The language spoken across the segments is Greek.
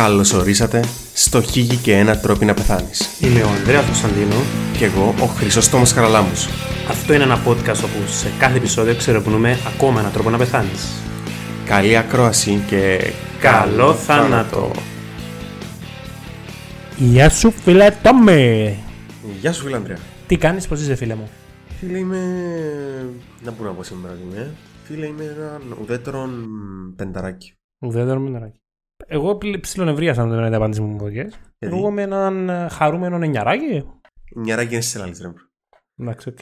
Καλώς ορίσατε στο Χίγη και ένα τρόπο να πεθάνεις. Είμαι ο Ανδρέας Κωνσταντίνο. Και εγώ ο Χρυσόστομος Χαραλάμπους. Αυτό είναι ένα podcast όπου σε κάθε επεισόδιο ξερευνούμε ακόμα έναν τρόπο να πεθάνεις. Καλή ακρόαση και Καλό θάνατο! Γεια σου φίλε Τόμι! Γεια σου φίλε Ανδρέα. Τι κάνεις, πώς είσαι φίλε μου; Φίλε είμαι... Να πω να πω σήμερα τι είμαι. Φίλε είμαι ένα ουδέτερον πενταράκι. Ουδέτερο μηναράκι. Εγώ ψιλονευρίασα με την απάντηση μου που Εγώ είμαι έναν ε, χαρούμενο εννιαράκι. Εννιαράκι είναι σε λάλης ρε μπρο. Εντάξει, οκ.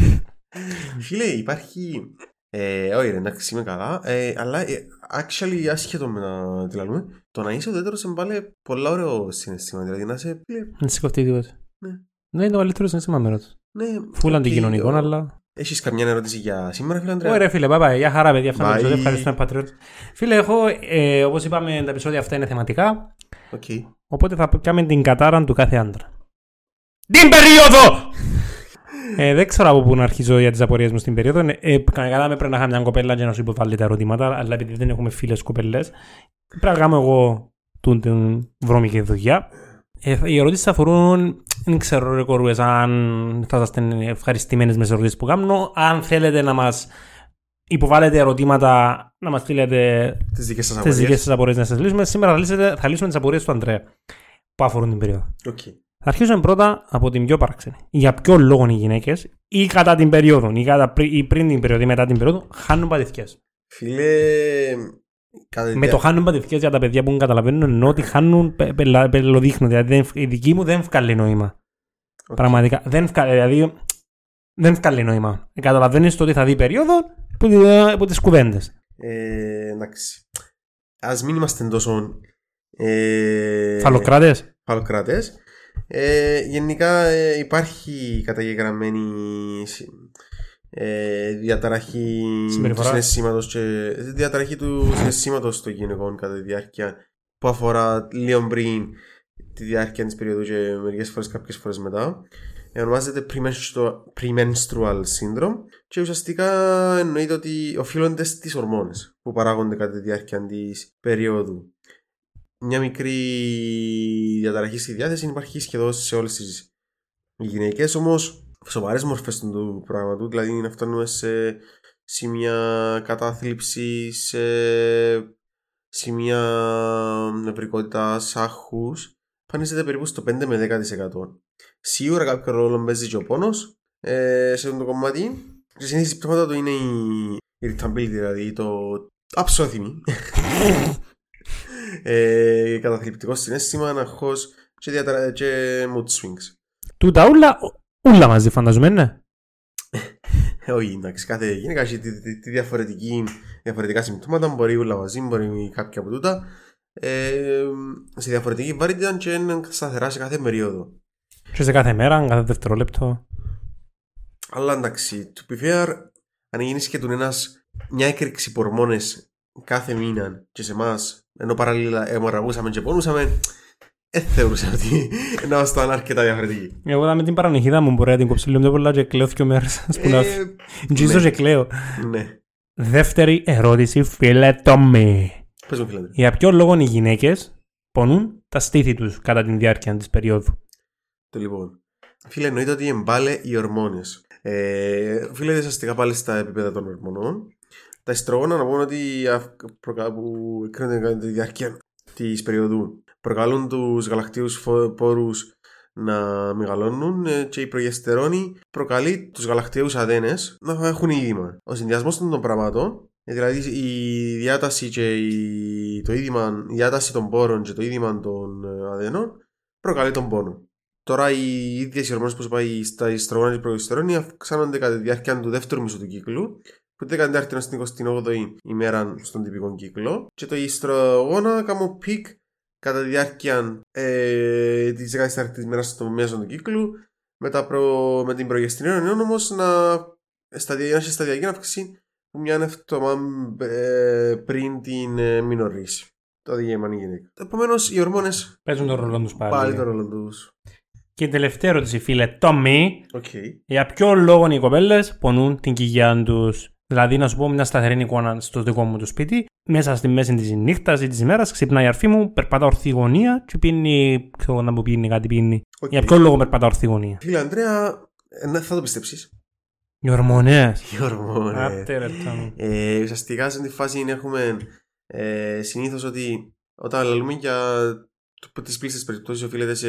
Φίλε υπάρχει... Ε, όχι ρε, εντάξει είμαι καλά, ε, αλλά ε, actually άσχετο με να τη λαλούμε, το να είσαι ουδέτερος είναι πάλι πολλά ωραίο συναισθήμα, δηλαδή να είσαι... Να σε κοφτεί τίποτα. Ναι. Ναι, είναι το καλύτερος συναισθήμα με ρωτάς. Ναι, Φούλα οκ, αντικοινωνικών, ο- αλλά... Έχεις καμιά ερώτηση για σήμερα φίλε Ανδρέα; Ωραία, φίλε, bye bye. Γεια χαρά, παιδιά. Αυτά τα Bye. επεισόδια. Ευχαριστούμε, Πατριώτη. Φίλε, έχω, ε, όπως είπαμε, τα επεισόδια αυτά είναι θεματικά. Οκ. Οπότε θα πιάσουμε την κατάρα του κάθε άντρα. Την περίοδο! ε, δεν ξέρω από πού να αρχίσω για τις απορίες μου στην περίοδο. Ε, ε, κανονικά με πρέπει να είχα μια κοπέλα για να σου υποβάλει τα ερωτήματα, αλλά επειδή δεν έχουμε φίλες κοπέλες, πρέπει να κάνω εγώ τούντην βρώμικη δουλειά. Ε, οι ερωτήσεις αφορούν, δεν ξέρω, ρε κορούες, αν θα είστε ευχαριστημένες με τις ερωτήσεις που κάνω. Αν θέλετε να μας υποβάλλετε ερωτήματα, να μας στείλετε Τις δικές σας τις απορίες. δικές σας απορίες να σας λύσουμε. Σήμερα θα, λύσετε, θα λύσουμε τις απορίες του Αντρέα που αφορούν την περίοδο. Οκ. Θα αρχίσουμε πρώτα από την πιο παράξενη. Για ποιο λόγο οι γυναίκες ή κατά την περίοδο ή, κατά, πρι- ή πριν την περίοδο ή μετά την περίοδο χάνουν παττιχιές. Φίλε, κατά τη Με το χάνουν παττιχιές για τα παιδιά που δεν καταλαβαίνουν εννοώ ότι χάνουν πε- πελα- πελοδείχνουν. Δηλαδή δεν, η δική μου δεν βγάλει νόημα. Οκ. Πραγματικά. Δεν βγάλει, δηλαδή δεν βγάλει νόημα. Καταλαβαίνεις το ότι θα δει περίοδο που, τη- που τις κουβέντες. Ε, εντάξει. Ας μην είμαστε τόσο ε, Φαλοκράτες. φαλοκράτες. Ε, γενικά ε, υπάρχει καταγεγραμμένη συ- ε, διαταραχή του Συμπεριφοράς. συναισθήματος και διαταραχή του συναισθήματος των γυναικών κατά τη διάρκεια που αφορά λίγο πριν τη διάρκεια της περίοδου και μερικές φορές κάποιες φορές μετά. Ε, ονομάζεται premenstru- premenstrual syndrome και ουσιαστικά εννοείται ότι οφείλονται στις ορμόνες που παράγονται κατά τη διάρκεια της περίοδου. Μια μικρή διαταραχή στη διάθεση υπάρχει σχεδόν σε όλες τις γυναίκες όμως σοβαρές μορφές του πράγματου δηλαδή να φτάνουμε σε σημεία κατάθλιψη, σε σημεία νευρικότητας, άχους εμφανίζεται περίπου στο 5 με 10%. Σίγουρα κάποιο ρόλο παίζει και ο πόνος ε, σε αυτό το κομμάτι. Και συνήθως συμπτώματα του είναι η irritability, δηλαδή το αψόθυμη. ε, καταθλιπτικό συνέστημα, αγχός και, διαταρα... και mood swings. Τούτα ούλα, ούλα μαζί φανταζούμε, ναι. Ε, όχι, εντάξει, κάθε γυναίκα έχει τη, τη, τη διαφορετική, διαφορετικά συμπτώματα, μπορεί όλα μαζί, μπορεί κάποια από τούτα. Ε, σε διαφορετική βαρύτητα και είναι σταθερά σε κάθε περίοδο. Και σε κάθε μέρα, κάθε δευτερόλεπτο. Αλλά εντάξει, to be fair, αν γίνεις και του ένας μια έκρηξη από ορμόνες κάθε μήνα και σε εμάς, ενώ παράλληλα αιμορραγούσαμε και πόνουσαμε, δεν θεωρούσα ότι να ήμασταν αρκετά διαφορετικοί. Εγώ θα με την παρανυχίδα μου μπορεί να την κόψει λίγο πιο πολλά και κλαίω δύο μέρες. Ας πούμε, Ε, Τζίζω ναι. και κλαίω. ναι. Δεύτερη ερώτηση, φίλε Τόμι. Πες μου φίλε. Για ποιο λόγο οι γυναίκες πονούν τα στήθη τους κατά τη διάρκεια της περίοδου; Το λοιπόν. Φίλε, εννοείται ότι εμπάλε οι ορμόνες. Ε, φίλε, ουσιαστικά πάλι στα επίπεδα των ορμονών. Τα ιστρογόνα να πούμε ότι αυ- προκα- που εκκρίνονται κατά τη διάρκεια της περίοδου προκαλούν τους γαλακτίους φο- πόρους να μεγαλώνουν ε, και η προγεστερόνη προκαλεί τους γαλακτίους αδένες να έχουν είδημα. Ο συνδυασμός των πραγμάτων ε, δηλαδή η διάταση και η, το είδημα, η διάταση των πόρων και το είδημα των ε, αδένων προκαλεί τον πόνο. Τώρα οι ίδιες οι ορμόνες που σου είπα, τα οιστρογόνα και η προγεστερόνη αυξάνονται κατά τη διάρκεια του δεύτερου μισού του κύκλου, που την 14η στην 28η ημέρα στον τυπικό κύκλο. Και τα οιστρογόνα κάνουν peak κατά τη διάρκεια ε, της 14η ημέρα στο μέσο του κύκλου, με, τα προ, με την προγεστερόνη όμως να, σταδια, να έχει σταδιακή αύξηση που μια εβδομάδα ε, πριν την ε, εμμηνορρυσία. Το δικαίωμα γυναίκα. Επομένως, οι ορμόνες Παίζουν τον ρόλο τους πάλι. πάλι τον ρόλο τους. Και η τελευταία ερώτηση, φίλε Τόμι. Οκ. Για ποιο λόγο οι κοπέλες πονούν την κοιλιά τους; Δηλαδή, να σου πω μια σταθερή εικόνα στο δικό μου το σπίτι, μέσα στη μέση της νύχτας ή της ημέρας, ξυπνάει η αρφή μου, περπατά ορθή γωνία και πίνει. ξέρω να μου πίνει, κάτι πίνει. Οκ. Για ποιο λόγο περπατά ορθή γωνία. Φίλε Ανδρέα, ε, ναι, θα το πιστέψεις. Οι ορμόνες. Οι ορμόνες. Άτε ρε τζιαμέ. Ε, ουσιαστικά σε αυτή τη φάση έχουμε ε, συνήθως ότι όταν λαλούμε για τι πλήστε περιπτώσεις οφείλεται σε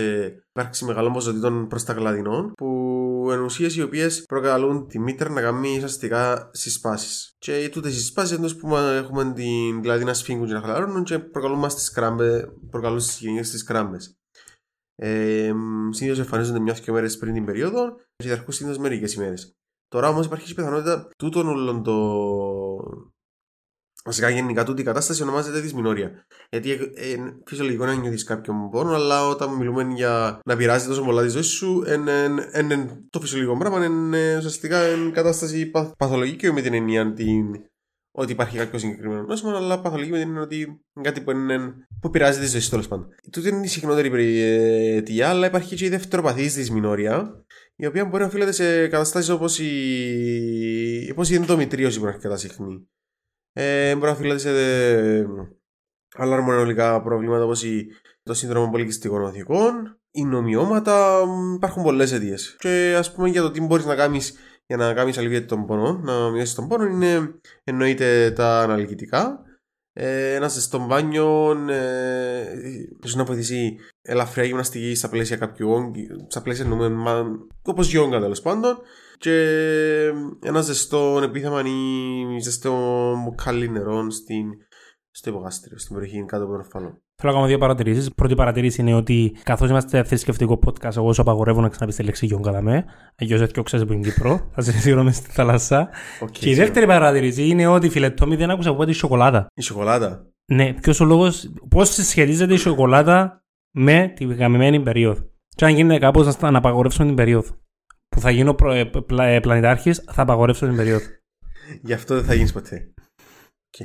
ύπαρξη μεγάλων ποσοτήτων προσταγλαδινών που εν ουσίε οι οποίες προκαλούν τη μήτρα να κάνει ουσιαστικά συσπάσεις. Και τούτες οι συσπάσεις εντός που μα- έχουμε την, δηλαδή να σφίγγουν και να χαλαρώνουν και προκαλούν μας τις κράμπε, προκαλούν στις γενιέ τις κράμπες. Ε, συνήθως εμφανίζονται μια-δυο μέρες πριν την περίοδο και διαρκούν συνήθως μερικές ημέρες. Τώρα όμως υπάρχει και η πιθανότητα τούτων όλων το. Βασικά γενικά τούτη η κατάσταση ονομάζεται δυσμηνόρια. Γιατί ε, ε, φυσιολογικό να νιώθεις κάποιον πόνο, αλλά όταν μιλούμε για να πειράζει τόσο πολλά τη ζωή σου, εν, εν, εν, εν, το φυσιολογικό πράγμα είναι ουσιαστικά εν κατάσταση παθ, παθολογική με την έννοια την, ότι υπάρχει κάποιο συγκεκριμένο νόσημα, αλλά παθολογική με την έννοια ότι είναι κάτι που, είναι, που πειράζει τη ζωή σου τέλος πάντων. Τούτη είναι η συχνότερη περι- αιτία, αλλά υπάρχει και η δευτεροπαθής δυσμηνόρια, η οποία μπορεί να οφείλεται σε καταστάσεις όπως η, όπως η ενδομητρίωση που είναι αρκετά συχνή. Ε, μπορεί να οφείλεται σε ε, άλλα ορμονολογικά προβλήματα όπως το σύνδρομο πολυκυστικών οθικών, οι νομιώματα, μ, υπάρχουν πολλές αιτίες. Και ας πούμε για το τι μπορείς να κάνεις για να κάνεις αλήθεια των πόνων, να μειώσει τον πόνο, είναι εννοείται τα αναλγητικά. Ε, ένα ζεστό μπάνιο, ε, ίσως να βοηθήσει ελαφριά γυμναστική στα πλαίσια κάποιου όγκη, στα πλαίσια εννοούμε όπως γιόγκα τέλος πάντων. Και ένα ζεστό επίθεμα ή ζεστό μπουκάλι νερό στην, στο υπογάστριο, στην περιοχή κάτω από τον οφαλό. Θέλω να κάνω δύο παρατηρήσεις. Πρώτη παρατήρηση είναι ότι καθώς είμαστε θρησκευτικό podcast, εγώ σου απαγορεύω να ξαναπείς τη λέξη γιόγκα δαμέ. Αγιώ έτσι και ξέρει που είναι Κύπρο. Θα σε σίγουρα στη θάλασσα. Okay, και η δεύτερη παρατήρηση είναι ότι φιλετόμι δεν άκουσα από τη σοκολάτα. Η σοκολάτα. Ναι, ποιος ο λόγος, πώς συσχετίζεται η σοκολάτα με τη γαμημένη περίοδο. Και αν γίνεται κάπως να, να απαγορεύσουμε την περίοδο. Που θα γίνω προ, ε, πλα, ε, πλανητάρχης, θα απαγορεύσω την περίοδο. Γι' αυτό δεν θα γίνεις ποτέ.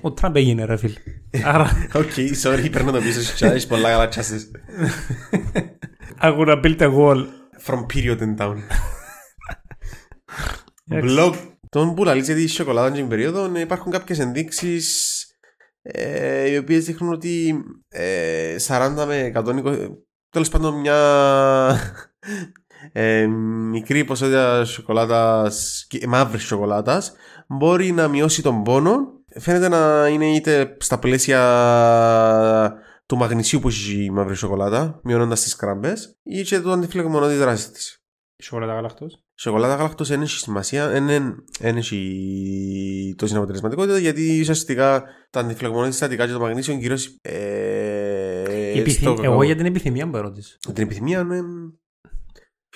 Ο Τραμπ έγινε, ρε φίλ. Άρα. Οκ, sorry, παίρνω το πίσω σου. Έχει πολλά καλά τσάσε. I'm gonna build a wall. From period in town. Blog. Τον που λαλείς για τη σοκολάτα την περίοδο ε, υπάρχουν κάποιες ενδείξεις ε, οι οποίες δείχνουν ότι ε, 40 με 120 τέλος πάντων μια ε, μικρή ποσότητα σοκολάτας μαύρης σοκολάτας μπορεί να μειώσει τον πόνο φαίνεται να είναι είτε στα πλαίσια του μαγνησίου που έχει η μαύρη σοκολάτα μειώνοντας τις κράμπες ή και του αντιφλεγμονώ τη δράση της Σοκολάτα γάλακτος. η σοκολάτα γάλακτο δεν έχει σημασία, δεν έχει τόση αποτελεσματικότητα γιατί ουσιαστικά τα αντιφλεγμονή συστατικά και το μαγνήσιο κυρίως. Ε, Επιθυμ... στο Εγώ κακάο. για την επιθυμία μου ερώτηση. Την επιθυμία, ναι.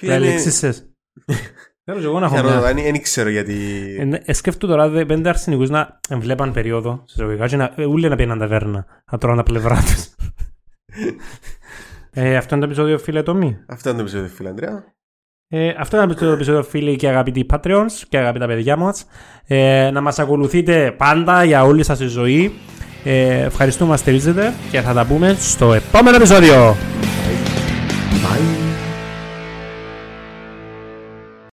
Τα ελεξίσες. Θέλω και εγώ να έχω μια. Δεν ξέρω γιατί. Ε, ναι, ε, σκέφτου τώρα δε- πέντε αρσενικούς να βλέπαν περίοδο σε ζωγικά και να, ε, ούλοι να πήγαιναν ταβέρνα να τρώνε τα πλευρά τους. ε, αυτό είναι το επεισόδιο φίλε Τόμι. Αυτό είναι το επεισόδιο, φίλε Ανδρέα. Ε, αυτό είναι το επεισόδιο φίλοι και αγαπητοί Patreons και αγαπητά παιδιά μας. Ε, να μας ακολουθείτε πάντα για όλη σας τη ζωή. Ε, ευχαριστούμε που μας στηρίζετε και θα τα πούμε στο επόμενο επεισόδιο. Bye.